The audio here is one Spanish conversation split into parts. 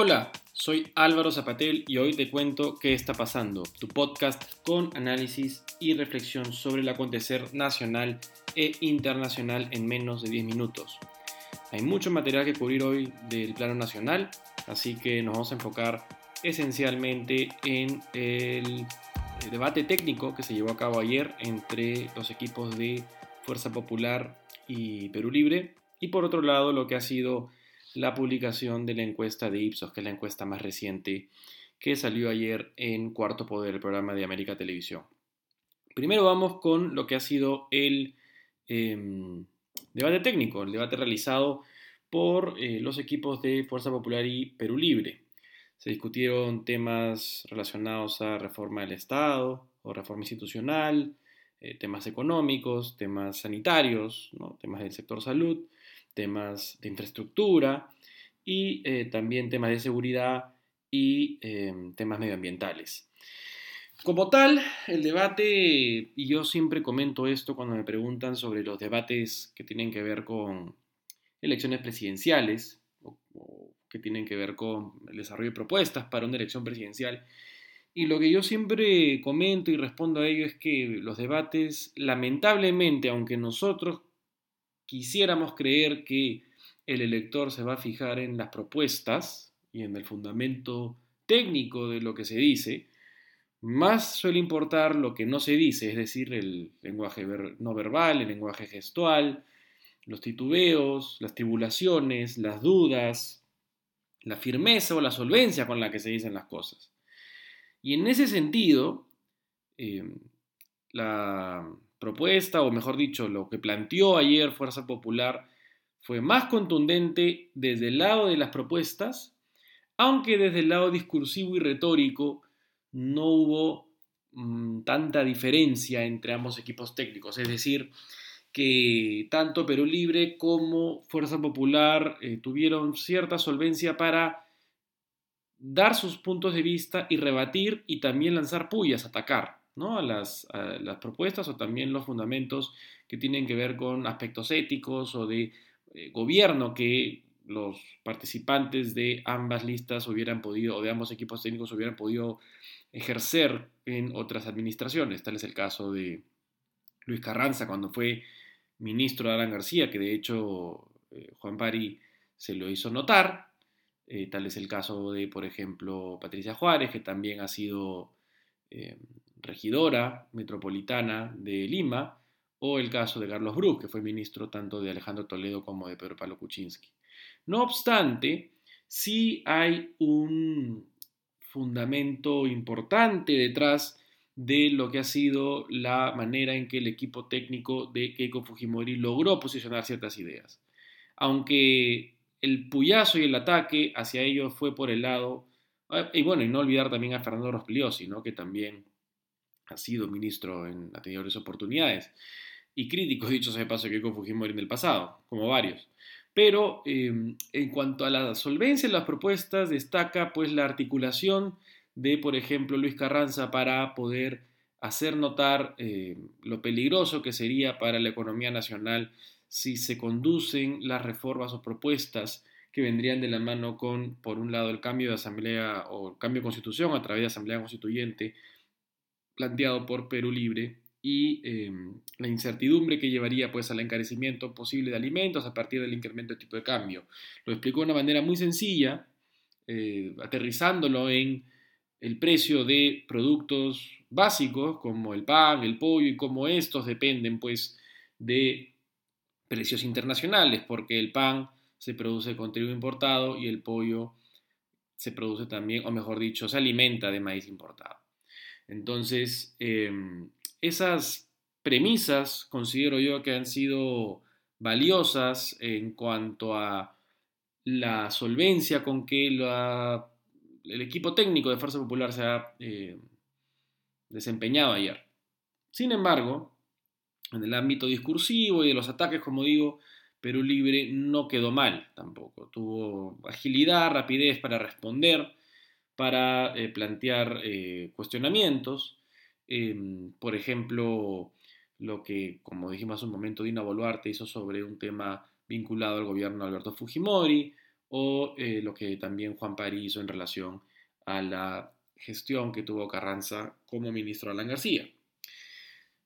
Hola, soy Álvaro Zapatel y hoy te cuento qué está pasando, tu podcast con análisis y reflexión sobre el acontecer nacional e internacional en menos de 10 minutos. Hay mucho material que cubrir hoy del plano nacional, así que nos vamos a enfocar esencialmente en el debate técnico que se llevó a cabo ayer entre los equipos de Fuerza Popular y Perú Libre, y por otro lado lo que ha sido la publicación de la encuesta de Ipsos, que es la encuesta más reciente que salió ayer en Cuarto Poder, el programa de América Televisión. Primero vamos con lo que ha sido el em, debate técnico, el debate realizado por eh, los equipos de Fuerza Popular y Perú Libre. Se discutieron temas relacionados a reforma del Estado o reforma institucional, eh, temas económicos, temas sanitarios, temas del sector salud, temas de infraestructura y eh, también temas de seguridad y em, temas medioambientales. Como tal, el debate, y yo siempre comento esto cuando me preguntan sobre los debates que tienen que ver con elecciones presidenciales o, o que tienen que ver con el desarrollo de propuestas para una elección presidencial, y lo que yo siempre comento y respondo a ello es que los debates, lamentablemente, aunque nosotros quisiéramos creer que el elector se va a fijar en las propuestas y en el fundamento técnico de lo que se dice, más suele importar lo que no se dice, es decir, el lenguaje no verbal, el lenguaje gestual, los titubeos, las tribulaciones, las dudas, la firmeza o la solvencia con la que se dicen las cosas. Y en ese sentido, eh, la propuesta, o mejor dicho, lo que planteó ayer Fuerza Popular fue más contundente desde el lado de las propuestas, aunque desde el lado discursivo y retórico no hubo mm, tanta diferencia entre ambos equipos técnicos. Es decir, que tanto Perú Libre como Fuerza Popular eh, tuvieron cierta solvencia para dar sus puntos de vista y rebatir y también lanzar pullas, atacar a, las, las, propuestas o también los fundamentos que tienen que ver con aspectos éticos o de eh, gobierno que los participantes de ambas listas hubieran podido, o de ambos equipos técnicos hubieran podido ejercer en otras administraciones. Tal es el caso de Luis Carranza cuando fue ministro de Alan García, que de hecho eh, Juan Pari se lo hizo notar. Eh, tal es el caso de, por ejemplo, Patricia Juárez, que también ha sido regidora metropolitana de Lima, o el caso de Carlos Bruz, que fue ministro tanto de Alejandro Toledo como de Pedro Pablo Kuczynski. No obstante, sí hay un fundamento importante detrás de lo que ha sido la manera en que el equipo técnico de Keiko Fujimori logró posicionar ciertas ideas. Aunque el puyazo y el ataque hacia ellos fue por el lado, ah, y bueno, y no olvidar también a Fernando Rospigliosi, ¿no? que también ha sido ministro en anteriores oportunidades y crítico, dicho sea de paso, que con Fujimori en el pasado, como varios. Pero em, en cuanto a la solvencia de las propuestas, destaca pues la articulación de, por ejemplo, Luis Carranza para poder hacer notar em, lo peligroso que sería para la economía nacional si se conducen las reformas o propuestas que vendrían de la mano con, por un lado, el cambio de asamblea o cambio de constitución a través de asamblea constituyente planteado por Perú Libre y em, la incertidumbre que llevaría pues al encarecimiento posible de alimentos a partir del incremento de tipo de cambio. Lo explicó de una manera muy sencilla, eh, aterrizándolo en el precio de productos básicos como el pan, el pollo y cómo estos dependen pues de precios internacionales, porque el pan se produce con trigo importado y el pollo se produce también, o mejor dicho, se alimenta de maíz importado. Entonces, em, esas premisas considero yo que han sido valiosas en cuanto a la solvencia con que el equipo técnico de Fuerza Popular se ha eh, desempeñado ayer. Sin embargo, en el ámbito discursivo y de los ataques, como digo, Perú Libre no quedó mal tampoco. Tuvo agilidad, rapidez para responder para eh, plantear eh, cuestionamientos. Em, por ejemplo, lo que, como dijimos hace un momento, Dina Boluarte hizo sobre un tema vinculado al gobierno de Alberto Fujimori, o eh, lo que también Juan Pari hizo en relación a la gestión que tuvo Carranza como ministro Alan García.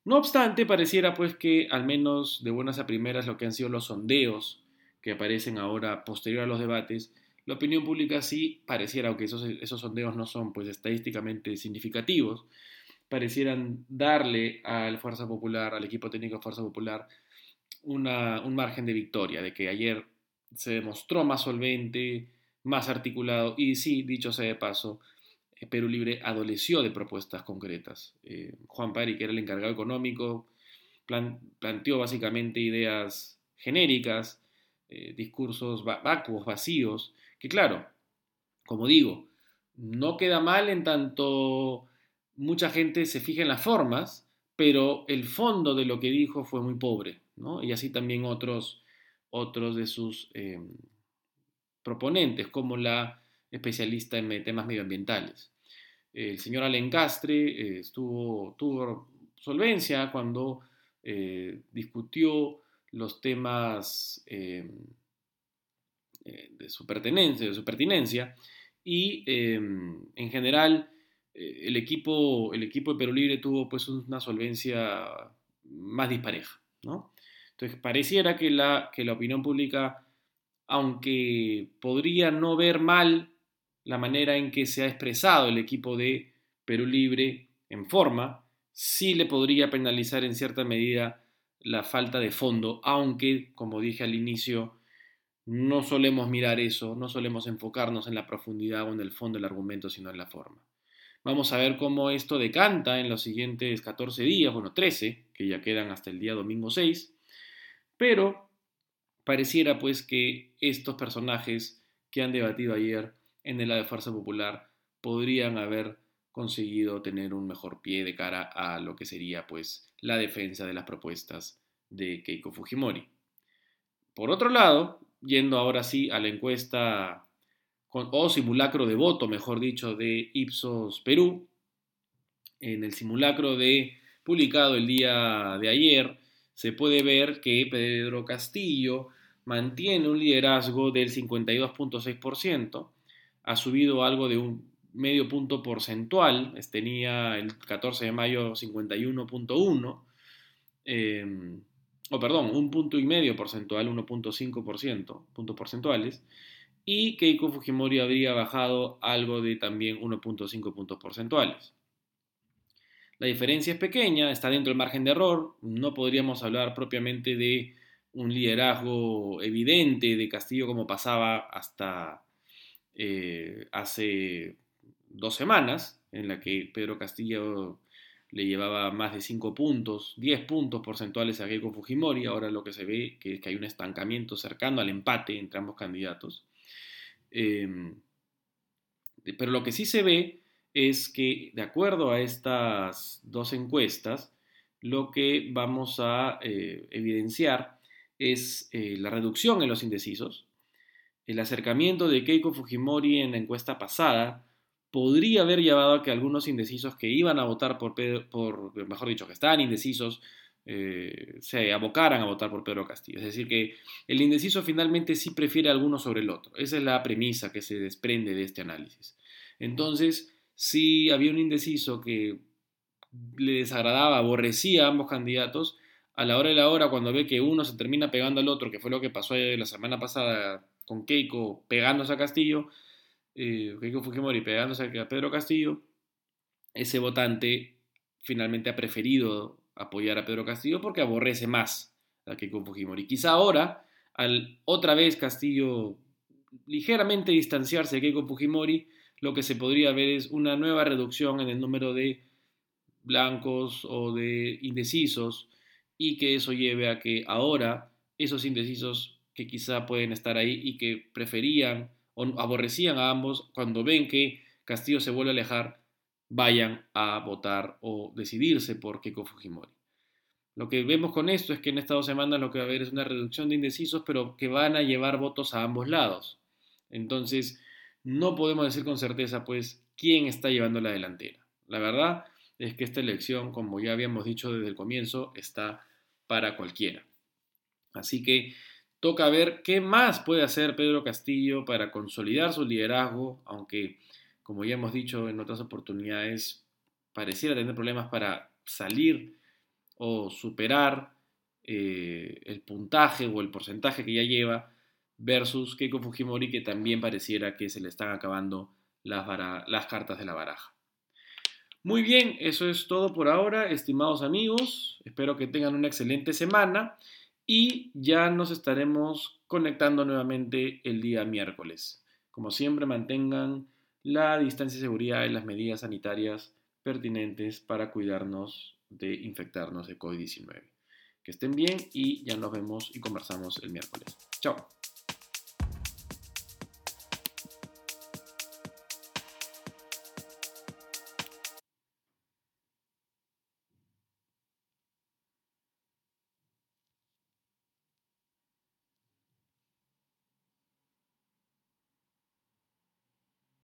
No obstante, pareciera pues que al menos de buenas a primeras lo que han sido los sondeos que aparecen ahora posterior a los debates, la opinión pública sí pareciera, aunque esos, esos sondeos no son pues estadísticamente significativos, parecieran darle al Fuerza Popular, al equipo técnico de Fuerza Popular, una, un margen de victoria, de que ayer se demostró más solvente, más articulado y sí, dicho sea de paso, eh, Perú Libre adoleció de propuestas concretas. Eh, Juan Pari, que era el encargado económico, planteó básicamente ideas genéricas, eh, discursos vacuos, vacíos, que claro, como digo, no queda mal en tanto mucha gente se fija en las formas, pero el fondo de lo que dijo fue muy pobre, ¿no? Y así también otros, otros de sus proponentes, como la especialista en temas medioambientales. El señor Alencastre eh, estuvo, tuvo solvencia cuando eh, discutió los temas eh, de, su pertenencia, de su pertinencia y en general el, equipo, el equipo de Perú Libre tuvo pues una solvencia más dispareja. Entonces pareciera que la, que la opinión pública, aunque podría no ver mal la manera en que se ha expresado el equipo de Perú Libre en forma, sí le podría penalizar en cierta medida la falta de fondo, aunque, como dije al inicio, no solemos mirar eso, no solemos enfocarnos en la profundidad o en el fondo del argumento, sino en la forma. Vamos a ver cómo esto decanta en los siguientes 14 días, bueno, 13, que ya quedan hasta el día domingo 6, pero pareciera pues que estos personajes que han debatido ayer en el de Fuerza Popular podrían haber conseguido tener un mejor pie de cara a lo que sería pues la defensa de las propuestas de Keiko Fujimori. Por otro lado, yendo ahora sí a la encuesta o simulacro de voto, mejor dicho, de Ipsos Perú, en el simulacro de publicado el día de ayer, se puede ver que Pedro Castillo mantiene un liderazgo del 52.6%, ha subido algo de un medio punto porcentual, tenía el 14 de mayo 51.1, em, o perdón, un punto y medio porcentual, 1.5%, puntos porcentuales, y Keiko Fujimori habría bajado algo de también 1.5 puntos porcentuales. La diferencia es pequeña, está dentro del margen de error, no podríamos hablar propiamente de un liderazgo evidente de Castillo como pasaba hasta eh, hace dos semanas, en la que Pedro Castillo le llevaba más de 5 puntos, 10 puntos porcentuales a Keiko Fujimori. Ahora lo que se ve que es que hay un estancamiento cercano al empate entre ambos candidatos. Em, pero lo que sí se ve es que, de acuerdo a estas dos encuestas, lo que vamos a eh, evidenciar es eh, la reducción en los indecisos, el acercamiento de Keiko Fujimori en la encuesta pasada podría haber llevado a que algunos indecisos que iban a votar por Pedro, por, mejor dicho, que estaban indecisos, eh, se abocaran a votar por Pedro Castillo. Es decir, que el indeciso finalmente sí prefiere a alguno sobre el otro. Esa es la premisa que se desprende de este análisis. Entonces, si había un indeciso que le desagradaba, aborrecía a ambos candidatos, a la hora de la hora, cuando ve que uno se termina pegando al otro, que fue lo que pasó la semana pasada con Keiko pegándose a Castillo, eh, Keiko Fujimori pegándose a Pedro Castillo, ese votante finalmente ha preferido apoyar a Pedro Castillo porque aborrece más a Keiko Fujimori. Quizá ahora, al otra vez Castillo ligeramente distanciarse de Keiko Fujimori, lo que se podría ver es una nueva reducción en el número de blancos o de indecisos y que eso lleve a que ahora esos indecisos que quizá pueden estar ahí y que preferían o aborrecían a ambos cuando ven que Castillo se vuelve a alejar, vayan a votar o decidirse por Keiko Fujimori. Lo que vemos con esto es que en estas dos semanas lo que va a haber es una reducción de indecisos, pero que van a llevar votos a ambos lados. Entonces, no podemos decir con certeza, pues, quién está llevando la delantera. La verdad es que esta elección, como ya habíamos dicho desde el comienzo, está para cualquiera. Así que toca ver qué más puede hacer Pedro Castillo para consolidar su liderazgo, aunque, como ya hemos dicho en otras oportunidades, pareciera tener problemas para salir o superar eh, el puntaje o el porcentaje que ya lleva versus Keiko Fujimori que también pareciera que se le están acabando las, las cartas de la baraja. Muy bien, eso es todo por ahora, estimados amigos. Espero que tengan una excelente semana y ya nos estaremos conectando nuevamente el día miércoles. Como siempre, mantengan la distancia de seguridad y las medidas sanitarias pertinentes para cuidarnos de infectarnos de COVID-19. Que estén bien y ya nos vemos y conversamos el miércoles. Chao.